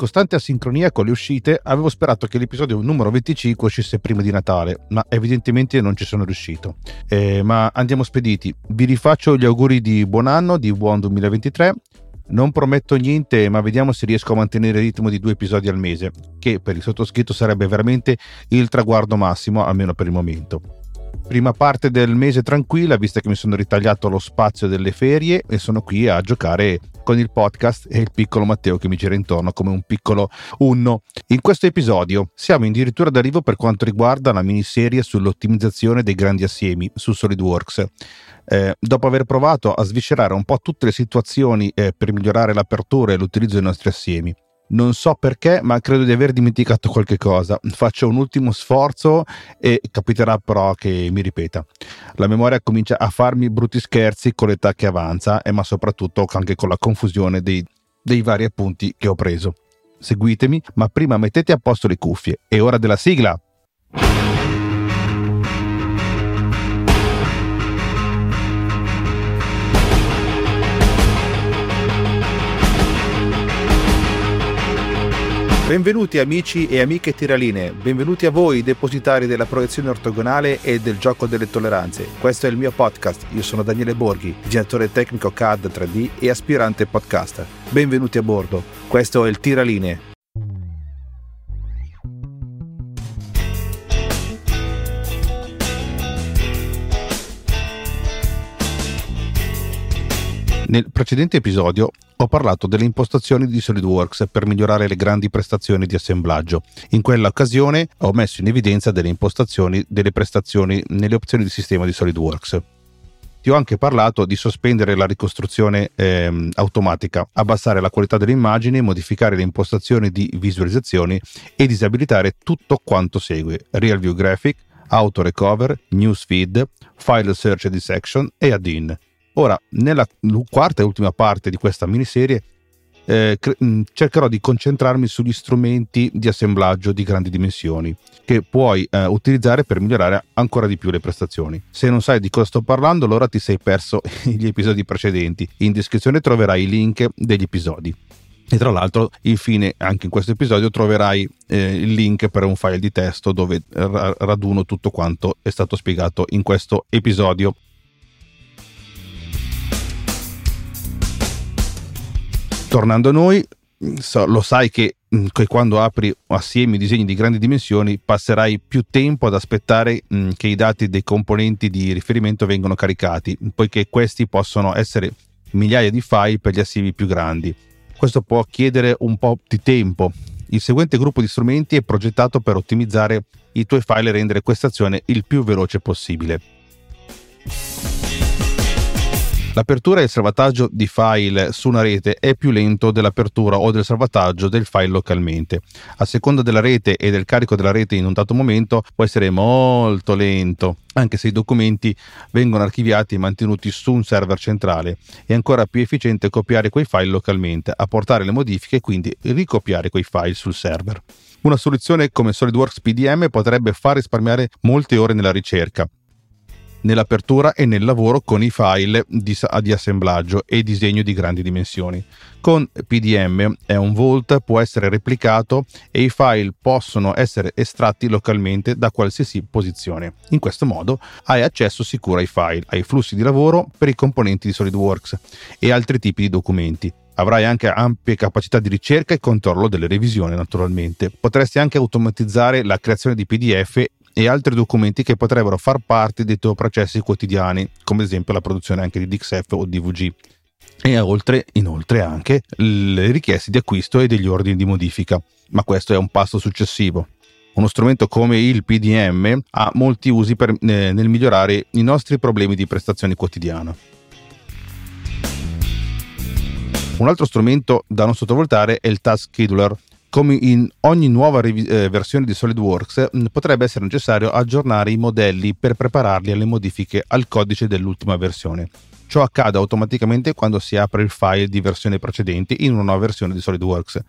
costante asincronia con le uscite, avevo sperato che l'episodio numero 25 uscisse prima di Natale, ma evidentemente non ci sono riuscito. Eh, ma andiamo spediti. Vi rifaccio gli auguri di buon anno, di buon 2023. Non prometto niente, ma vediamo se riesco a mantenere il ritmo di due episodi al mese, che per il sottoscritto sarebbe veramente il traguardo massimo, almeno per il momento prima parte del mese tranquilla, visto che mi sono ritagliato lo spazio delle ferie e sono qui a giocare con il podcast e il piccolo Matteo che mi gira intorno come un piccolo unno. In questo episodio siamo addirittura d'arrivo per quanto riguarda la miniserie sull'ottimizzazione dei grandi assiemi su SolidWorks. Eh, dopo aver provato a sviscerare un po' tutte le situazioni eh, per migliorare l'apertura e l'utilizzo dei nostri assiemi, non so perché, ma credo di aver dimenticato qualche cosa. Faccio un ultimo sforzo e capiterà però che mi ripeta. La memoria comincia a farmi brutti scherzi con l'età che avanza, e ma soprattutto anche con la confusione dei, dei vari appunti che ho preso. Seguitemi, ma prima mettete a posto le cuffie. È ora della sigla! Benvenuti amici e amiche tiraline, benvenuti a voi depositari della proiezione ortogonale e del gioco delle tolleranze. Questo è il mio podcast, io sono Daniele Borghi, direttore tecnico CAD 3D e aspirante podcaster. Benvenuti a bordo, questo è il Tiraline, Nel precedente episodio ho parlato delle impostazioni di SolidWorks per migliorare le grandi prestazioni di assemblaggio. In quella occasione ho messo in evidenza delle impostazioni delle prestazioni nelle opzioni di sistema di SolidWorks. Ti ho anche parlato di sospendere la ricostruzione ehm, automatica, abbassare la qualità delle immagini, modificare le impostazioni di visualizzazioni e disabilitare tutto quanto segue: Real View Graphic, Auto Recover, Newsfeed, File Search Dissection e Add-in. Ora, nella quarta e ultima parte di questa miniserie eh, cercherò di concentrarmi sugli strumenti di assemblaggio di grandi dimensioni che puoi eh, utilizzare per migliorare ancora di più le prestazioni. Se non sai di cosa sto parlando, allora ti sei perso gli episodi precedenti. In descrizione troverai i link degli episodi. E tra l'altro, infine, anche in questo episodio troverai eh, il link per un file di testo dove raduno tutto quanto è stato spiegato in questo episodio. Tornando a noi, so, lo sai che, mm, che, quando apri assiemi disegni di grandi dimensioni passerai più tempo ad aspettare mh, mm, che i dati dei componenti di riferimento vengano caricati, poiché questi possono essere migliaia di file per gli assiemi più grandi. Questo può chiedere un po' di tempo. Il seguente gruppo di strumenti è progettato per ottimizzare i tuoi file e rendere questa azione il più veloce possibile. L'apertura e il salvataggio di file su una rete è più lento dell'apertura o del salvataggio del file localmente. A seconda della rete e del carico della rete in un dato momento può essere molto lento, anche se i documenti vengono archiviati e mantenuti su un server centrale. È ancora più efficiente copiare quei file localmente, apportare le modifiche e quindi ricopiare quei file sul server. Una soluzione come SolidWorks PDM potrebbe far risparmiare molte ore nella ricerca, nell'apertura e nel lavoro con i file di, di, assemblaggio e disegno di grandi dimensioni. Con PDM è un Vault può essere replicato e i file possono essere estratti localmente da qualsiasi posizione. In questo modo hai accesso sicuro ai file, ai flussi di lavoro per i componenti di SolidWorks e altri tipi di documenti. Avrai anche ampie capacità di ricerca e controllo delle revisioni, naturalmente. Potresti anche automatizzare la creazione di PDF e altri documenti che potrebbero far parte dei tuoi processi quotidiani, come ad esempio la produzione anche di DXF o DVG. E oltre, inoltre anche le richieste di acquisto e degli ordini di modifica, ma questo è un passo successivo. Uno strumento come il PDM ha molti usi per, eh, nel migliorare i nostri problemi di prestazione quotidiana. Un altro strumento da non sottovalutare è il Task Scheduler, come in ogni nuova revi- eh, versione di SolidWorks, mh, potrebbe essere necessario aggiornare i modelli per prepararli alle modifiche al codice dell'ultima versione. Ciò accade automaticamente quando si apre il file di versione precedente in una nuova versione di SolidWorks,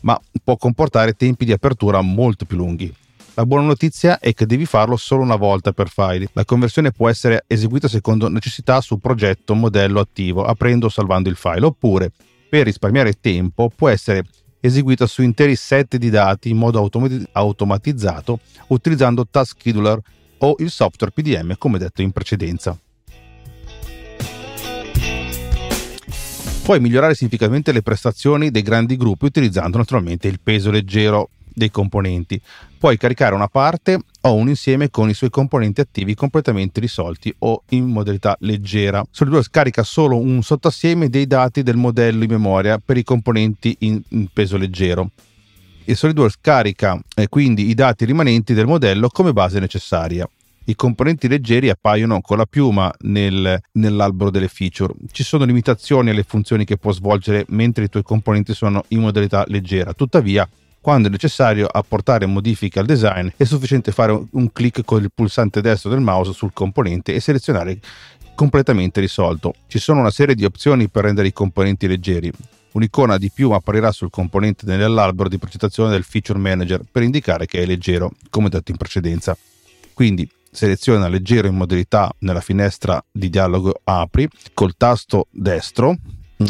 ma può comportare tempi di apertura molto più lunghi. La buona notizia è che devi farlo solo una volta per file. La conversione può essere eseguita secondo necessità su progetto modello attivo, aprendo o salvando il file, oppure per risparmiare tempo può essere eseguita su interi set di dati in modo automatizzato utilizzando Task Scheduler o il software PDM come detto in precedenza. Puoi migliorare significativamente le prestazioni dei grandi gruppi utilizzando naturalmente il peso leggero dei componenti. Puoi caricare una parte o un insieme con i suoi componenti attivi completamente risolti o in modalità leggera. SolidWorks carica solo un sottoassieme dei dati del modello in memoria per i componenti in, peso leggero. E SolidWorks carica eh, quindi i dati rimanenti del modello come base necessaria i componenti leggeri appaiono con la piuma nel, nell'albero delle feature. Ci sono limitazioni alle funzioni che può svolgere mentre i tuoi componenti sono in modalità leggera. Tuttavia, quando è necessario apportare modifiche al design, è sufficiente fare un clic con il pulsante destro del mouse sul componente e selezionare completamente risolto. Ci sono una serie di opzioni per rendere i componenti leggeri. Un'icona di piuma apparirà sul componente nell'albero di progettazione del Feature Manager per indicare che è leggero, come detto in precedenza. Quindi seleziona leggero in modalità nella finestra di dialogo apri col tasto destro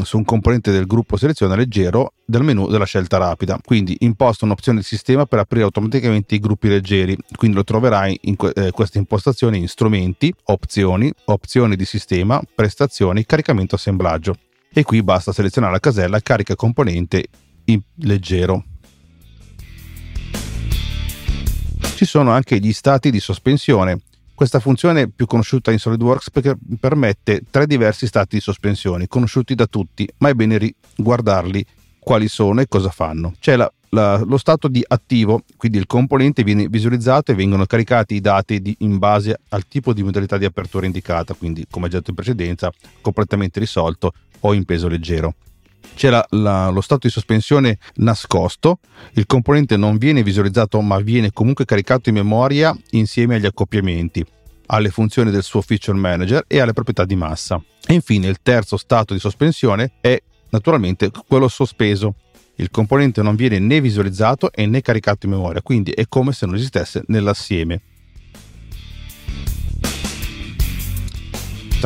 su un componente del gruppo seleziona leggero del menu della scelta rapida. Quindi imposta un'opzione di sistema per aprire automaticamente i gruppi leggeri. Quindi lo troverai in que- eh, queste impostazioni in strumenti, opzioni, opzioni di sistema, prestazioni, caricamento assemblaggio. E qui basta selezionare la casella carica componente in leggero. Ci sono anche gli stati di sospensione. Questa funzione più conosciuta in SolidWorks perché permette tre diversi stati di sospensione, conosciuti da tutti, ma è bene guardarli quali sono e cosa fanno. C'è la, la, lo stato di attivo, quindi il componente viene visualizzato e vengono caricati i dati di, in base al tipo di modalità di apertura indicata, quindi come già detto in precedenza, completamente risolto o in peso leggero c'è la, la, lo stato di sospensione nascosto, il componente non viene visualizzato ma viene comunque caricato in memoria insieme agli accoppiamenti, alle funzioni del suo feature manager e alle proprietà di massa. E infine il terzo stato di sospensione è naturalmente quello sospeso. Il componente non viene né visualizzato e né caricato in memoria, quindi è come se non esistesse nell'assieme.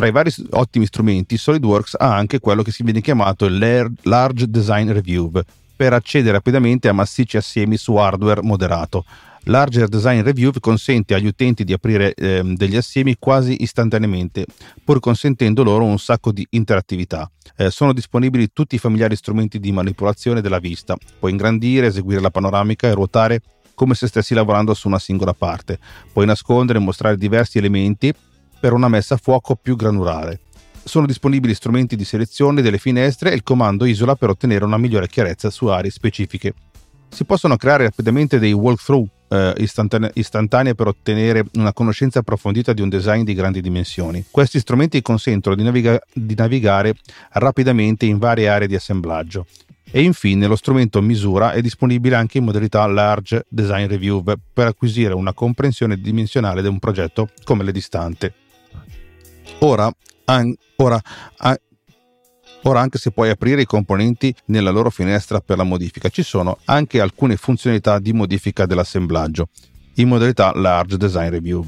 Tra i vari ottimi strumenti, SolidWorks ha anche quello che si viene chiamato il Large Design Review per accedere rapidamente a massicci assiemi su hardware moderato. Larger Design Review consente agli utenti di aprire eh, degli assiemi quasi istantaneamente, pur consentendo loro un sacco di interattività. Eh, sono disponibili tutti i familiari strumenti di manipolazione della vista. Puoi ingrandire, eseguire la panoramica e ruotare come se stessi lavorando su una singola parte. Puoi nascondere e mostrare diversi elementi per una messa a fuoco più granulare. Sono disponibili strumenti di selezione delle finestre e il comando isola per ottenere una migliore chiarezza su aree specifiche. Si possono creare rapidamente dei walkthrough eh, istantane- istantanei per ottenere una conoscenza approfondita di un design di grandi dimensioni. Questi strumenti consentono di, naviga- di navigare rapidamente in varie aree di assemblaggio. E infine lo strumento misura è disponibile anche in modalità Large Design Review per acquisire una comprensione dimensionale di un progetto come le distante. Ora, an- ora, an- ora, anche se puoi aprire i componenti nella loro finestra per la modifica, ci sono anche alcune funzionalità di modifica dell'assemblaggio in modalità Large Design Review.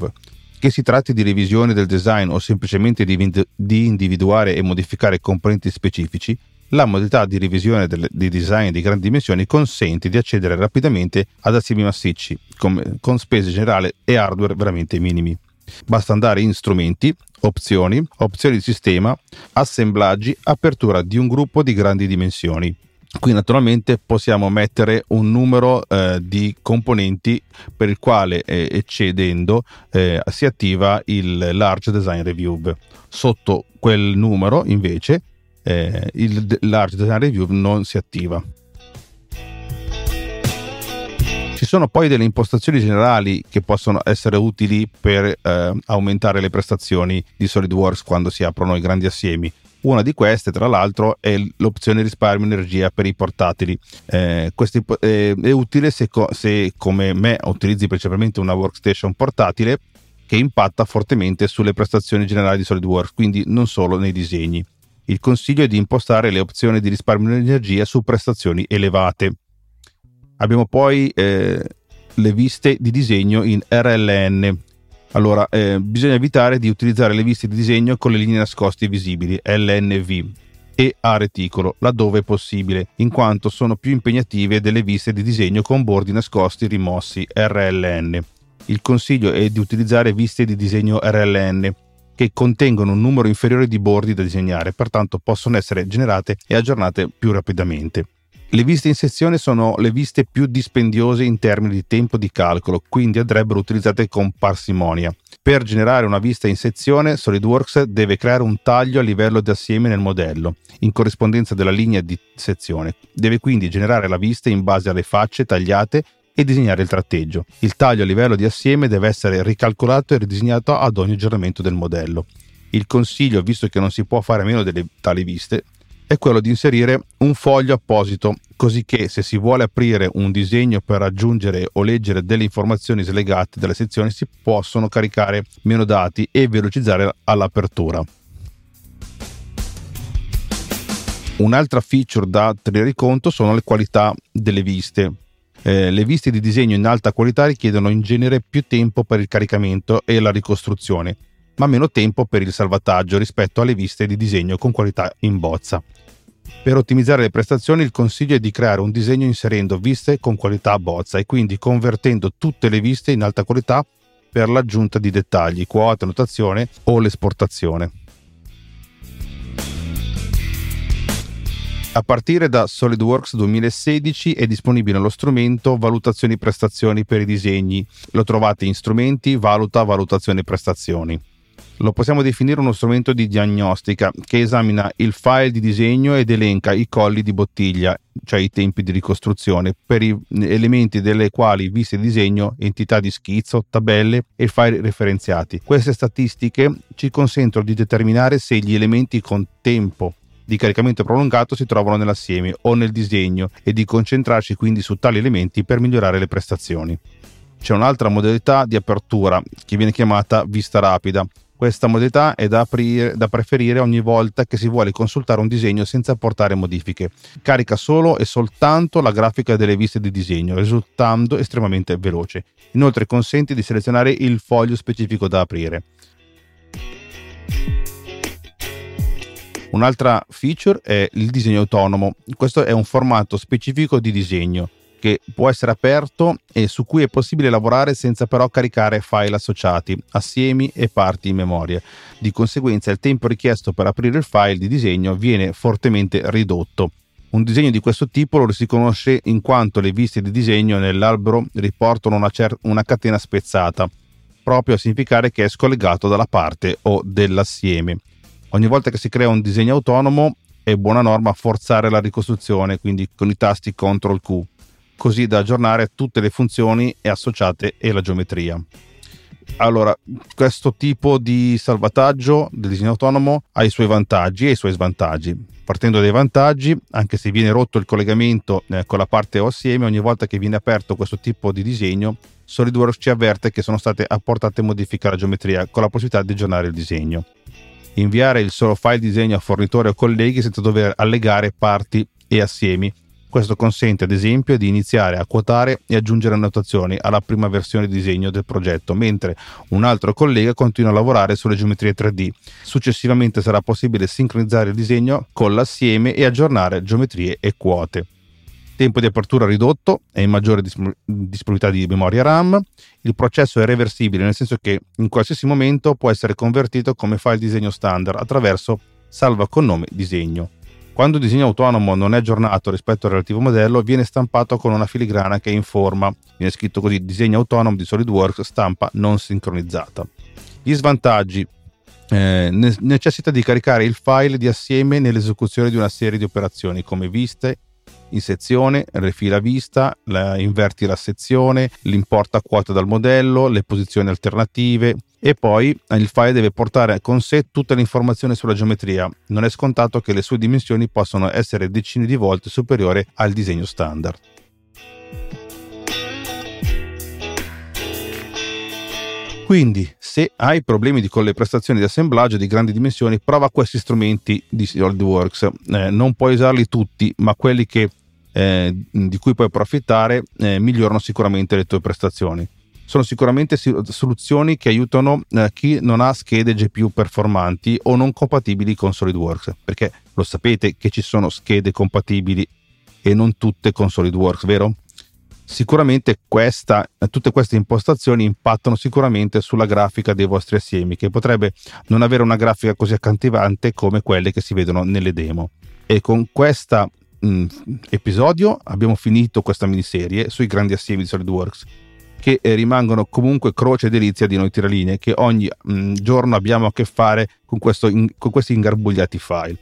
Che si tratti di revisione del design o semplicemente di, di individuare e modificare componenti specifici, la modalità di revisione del, di design di grandi dimensioni consente di accedere rapidamente ad assiemi massicci con, con spese generali e hardware veramente minimi. Basta andare in strumenti, opzioni, opzioni di sistema, assemblaggi, apertura di un gruppo di grandi dimensioni. Qui naturalmente possiamo mettere un numero eh, di componenti per il quale eh, eccedendo eh, si attiva il Large Design Review. Sotto quel numero invece eh, il Large Design Review non si attiva. Ci sono poi delle impostazioni generali che possono essere utili per eh, aumentare le prestazioni di SolidWorks quando si aprono i grandi assiemi. Una di queste, tra l'altro, è l'opzione risparmio energia per i portatili. Eh, questi, eh, è utile se, se, come me, utilizzi principalmente una workstation portatile che impatta fortemente sulle prestazioni generali di SolidWorks, quindi non solo nei disegni. Il consiglio è di impostare le opzioni di risparmio di energia su prestazioni elevate. Abbiamo poi eh, le viste di disegno in RLN. Allora, eh, bisogna evitare di utilizzare le viste di disegno con le linee nascoste visibili, LNV. e a reticolo, laddove possibile, in quanto sono più impegnative delle viste di disegno con bordi nascosti rimossi RLN. Il consiglio è di utilizzare viste di disegno RLN che contengono un numero inferiore di bordi da disegnare, pertanto possono essere generate e aggiornate più rapidamente. Le viste in sezione sono le viste più dispendiose in termini di tempo di calcolo, quindi andrebbero utilizzate con parsimonia. Per generare una vista in sezione, SolidWorks deve creare un taglio a livello di assieme nel modello, in corrispondenza della linea di sezione. Deve quindi generare la vista in base alle facce tagliate e disegnare il tratteggio. Il taglio a livello di assieme deve essere ricalcolato e ridisegnato ad ogni aggiornamento del modello. Il consiglio, visto che non si può fare a meno delle tali viste, è quello di inserire un foglio apposito, così che se si vuole aprire un disegno per aggiungere o leggere delle informazioni slegate dalle sezioni si possono caricare meno dati e velocizzare all'apertura. Un'altra feature da tenere conto sono le qualità delle viste. Eh, le viste di disegno in alta qualità richiedono in genere più tempo per il caricamento e la ricostruzione, ma meno tempo per il salvataggio rispetto alle viste di disegno con qualità in bozza. Per ottimizzare le prestazioni il consiglio è di creare un disegno inserendo viste con qualità bozza e quindi convertendo tutte le viste in alta qualità per l'aggiunta di dettagli, quote, notazione o l'esportazione. A partire da SolidWorks 2016 è disponibile lo strumento Valutazioni prestazioni per i disegni. Lo trovate in strumenti Valuta valutazioni prestazioni. Lo possiamo definire uno strumento di diagnostica che esamina il file di disegno ed elenca i colli di bottiglia, cioè i tempi di ricostruzione, per i elementi delle quali viste di disegno, entità di schizzo, tabelle e file referenziati. Queste statistiche ci consentono di determinare se gli elementi con tempo di caricamento prolungato si trovano nell'assieme o nel disegno e di concentrarci quindi su tali elementi per migliorare le prestazioni. C'è un'altra modalità di apertura che viene chiamata vista rapida, questa modalità è da, aprire, da, preferire ogni volta che si vuole consultare un disegno senza apportare modifiche. Carica solo e soltanto la grafica delle viste di disegno, risultando estremamente veloce. Inoltre consente di selezionare il foglio specifico da aprire. Un'altra feature è il disegno autonomo. Questo è un formato specifico di disegno che può essere aperto e su cui è possibile lavorare senza però caricare file associati, assiemi e parti in memoria. Di conseguenza il tempo richiesto per aprire il file di disegno viene fortemente ridotto. Un disegno di questo tipo lo si conosce in quanto le viste di disegno nell'albero riportano una, cer- una catena spezzata, proprio a significare che è scollegato dalla parte o dell'assieme. Ogni volta che si crea un disegno autonomo è buona norma forzare la ricostruzione, quindi con i tasti CTRL Q così da aggiornare tutte le funzioni associate e la geometria. Allora, questo tipo di salvataggio del disegno autonomo ha i suoi vantaggi e i suoi svantaggi. Partendo dai vantaggi, anche se viene rotto il collegamento eh, con la parte o assieme, ogni volta che viene aperto questo tipo di disegno, SolidWorks ci avverte che sono state apportate modifiche alla geometria con la possibilità di aggiornare il disegno. Inviare il solo file disegno a fornitore o colleghi senza dover allegare parti e assiemi questo consente ad esempio di iniziare a quotare e aggiungere annotazioni alla prima versione di disegno del progetto, mentre un altro collega continua a lavorare sulle geometrie 3D. Successivamente sarà possibile sincronizzare il disegno con l'assieme e aggiornare geometrie e quote. Tempo di apertura ridotto e maggiore disponibilità di memoria RAM. Il processo è reversibile, nel senso che in qualsiasi momento può essere convertito come file disegno standard attraverso salva con nome disegno. Quando il disegno autonomo non è aggiornato rispetto al relativo modello, viene stampato con una filigrana che informa, viene scritto così, disegno autonomo di SolidWorks, stampa non sincronizzata. Gli svantaggi eh, necessita di caricare il file di assieme nell'esecuzione di una serie di operazioni come viste, in sezione, rifila vista, la, inverti la sezione, l'importa quota dal modello, le posizioni alternative, e poi il file deve portare con sé tutte le informazioni sulla geometria. Non è scontato che le sue dimensioni possano essere decine di volte superiori al disegno standard. Quindi, se hai problemi con le prestazioni di assemblaggio di grandi dimensioni, prova questi strumenti di SolidWorks. Eh, non puoi usarli tutti, ma quelli che, eh, di cui puoi approfittare eh, migliorano sicuramente le tue prestazioni. Sono sicuramente soluzioni che aiutano eh, chi non ha schede GPU performanti o non compatibili con SolidWorks, perché lo sapete che ci sono schede compatibili e non tutte con SolidWorks, vero? Sicuramente questa, tutte queste impostazioni impattano sicuramente sulla grafica dei vostri assiemi, che potrebbe non avere una grafica così accattivante come quelle che si vedono nelle demo. E con questo episodio abbiamo finito questa miniserie sui grandi assiemi di SolidWorks che eh, rimangono comunque croce e delizia di noi tiralinee che ogni mh, giorno abbiamo a che fare con, in, con questi ingarbugliati file.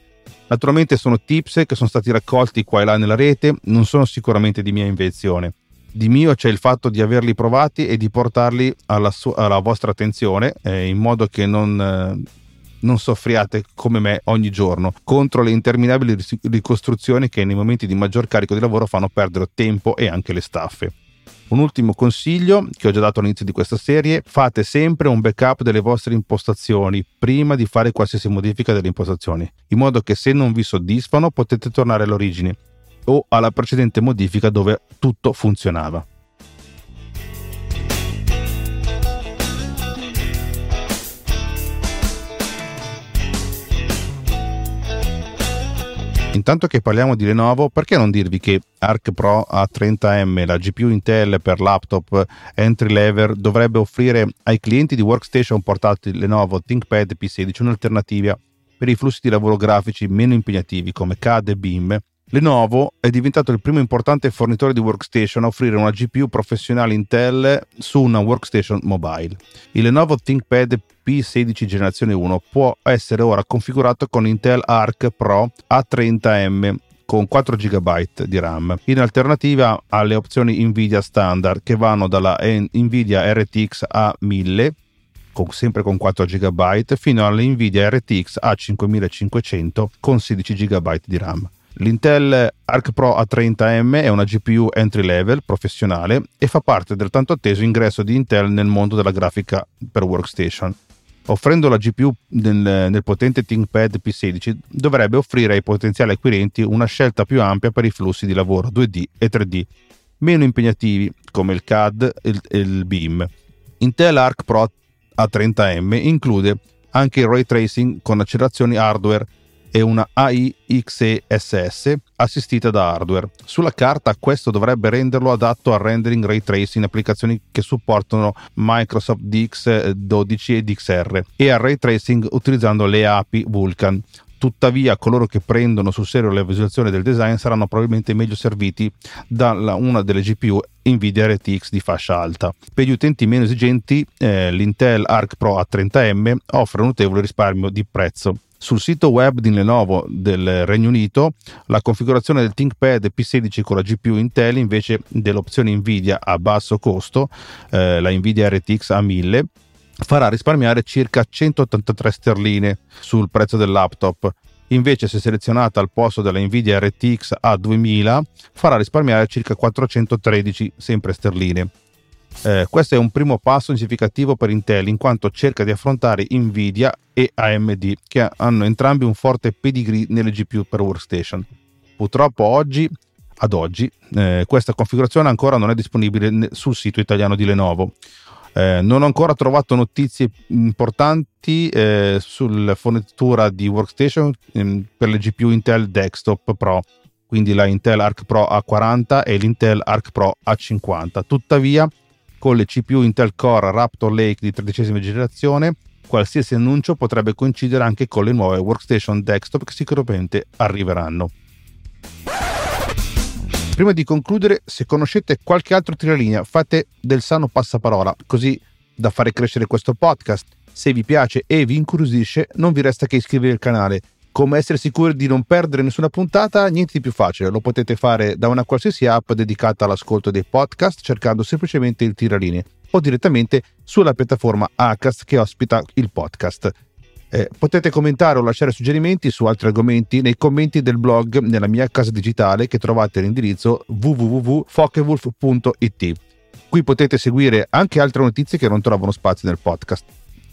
Naturalmente sono tips che sono stati raccolti qua e là nella rete, non sono sicuramente di mia invenzione. Di mio c'è il fatto di averli provati e di portarli alla, su- alla vostra attenzione eh, in modo che non, eh, non soffriate come me ogni giorno contro le interminabili ricostruzioni che nei momenti di maggior carico di lavoro fanno perdere tempo e anche le staffe. Un ultimo consiglio che ho già dato all'inizio di questa serie, fate sempre un backup delle vostre impostazioni prima di fare qualsiasi modifica delle impostazioni, in modo che se non vi soddisfano potete tornare all'origine o alla precedente modifica dove tutto funzionava. Intanto che parliamo di Lenovo, perché non dirvi che Arc Pro A30M, la GPU Intel per laptop entry level, dovrebbe offrire ai clienti di workstation portatili Lenovo ThinkPad P16 un'alternativa per i flussi di lavoro grafici meno impegnativi come CAD e BIM Lenovo è diventato il primo importante fornitore di workstation a offrire una GPU professionale Intel su una workstation mobile. Il Lenovo ThinkPad P16 generazione 1 può essere ora configurato con Intel Arc Pro A30M con 4 GB di RAM, in alternativa alle opzioni Nvidia standard che vanno dalla Nvidia RTX A1000 con, sempre con 4 GB fino alla Nvidia RTX A5500 con 16 GB di RAM. L'Intel Arc Pro A30M è una GPU entry level professionale e fa parte del tanto atteso ingresso di Intel nel mondo della grafica per workstation. Offrendo la GPU nel, nel potente ThinkPad P16 dovrebbe offrire ai potenziali acquirenti una scelta più ampia per i flussi di lavoro 2D e 3D, meno impegnativi come il CAD e il, il BIM. Intel Arc Pro A30M include anche il ray tracing con accelerazioni hardware e una AIXESS assistita da hardware. Sulla carta questo dovrebbe renderlo adatto al rendering ray tracing in applicazioni che supportano Microsoft DX12 e DXR e al ray tracing utilizzando le API Vulkan. Tuttavia, coloro che prendono sul serio la visualizzazione del design saranno probabilmente meglio serviti da una delle GPU Nvidia RTX di fascia alta. Per gli utenti meno esigenti, eh, l'Intel Arc Pro A30M offre un notevole risparmio di prezzo. Sul sito web di Lenovo del Regno Unito, la configurazione del ThinkPad P16 con la GPU Intel invece dell'opzione Nvidia a basso costo, eh, la Nvidia RTX A1000, farà risparmiare circa 183 sterline sul prezzo del laptop. Invece, se selezionata al posto della Nvidia RTX A2000, farà risparmiare circa 413 sempre sterline. Eh, questo è un primo passo significativo per Intel in quanto cerca di affrontare Nvidia e AMD che hanno entrambi un forte pedigree nelle GPU per workstation. Purtroppo oggi, ad oggi, eh, questa configurazione ancora non è disponibile sul sito italiano di Lenovo. Eh, non ho ancora trovato notizie importanti eh, sulla fornitura di workstation ehm, per le GPU Intel Desktop Pro, quindi la Intel Arc Pro A40 e l'Intel Arc Pro A50. Tuttavia, con le CPU Intel Core Raptor Lake di tredicesima generazione, qualsiasi annuncio potrebbe coincidere anche con le nuove workstation desktop che sicuramente arriveranno. Prima di concludere, se conoscete qualche altro tiralinea, fate del sano passaparola, così da fare crescere questo podcast. Se vi piace e vi incuriosisce, non vi resta che iscrivervi al canale come essere sicuri di non perdere nessuna puntata? Niente di più facile, lo potete fare da una qualsiasi app dedicata all'ascolto dei podcast cercando semplicemente il tiraline o direttamente sulla piattaforma Acast che ospita il podcast. Eh, potete commentare o lasciare suggerimenti su altri argomenti nei commenti del blog nella mia casa digitale che trovate all'indirizzo www.fokewolf.it. Qui potete seguire anche altre notizie che non trovano spazio nel podcast.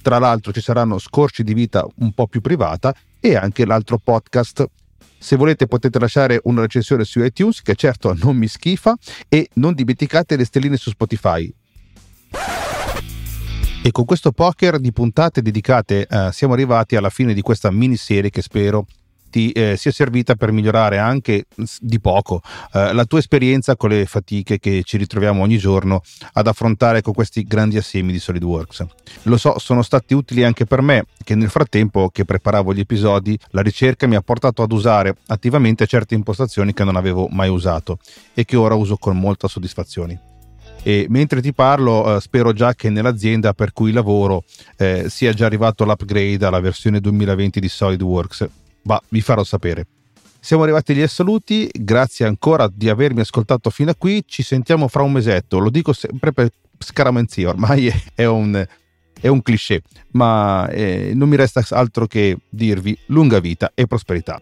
Tra l'altro ci saranno scorci di vita un po' più privata e anche l'altro podcast. Se volete potete lasciare una recensione su iTunes che certo non mi schifa e non dimenticate le stelline su Spotify. E con questo poker di puntate dedicate eh, siamo arrivati alla fine di questa miniserie che spero ti eh, sia servita per migliorare anche di poco eh, la tua esperienza con le fatiche che ci ritroviamo ogni giorno ad affrontare con questi grandi assemi di SolidWorks. Lo so, sono stati utili anche per me, che nel frattempo che preparavo gli episodi, la ricerca mi ha portato ad usare attivamente certe impostazioni che non avevo mai usato e che ora uso con molta soddisfazione. E mentre ti parlo, eh, spero già che nell'azienda per cui lavoro eh, sia già arrivato l'upgrade alla versione 2020 di SolidWorks ma vi farò sapere. Siamo arrivati agli assoluti, grazie ancora di avermi ascoltato fino a qui, ci sentiamo fra un mesetto, lo dico sempre per scaramanzia, ormai è un, è un cliché, ma eh, non mi resta altro che dirvi lunga vita e prosperità.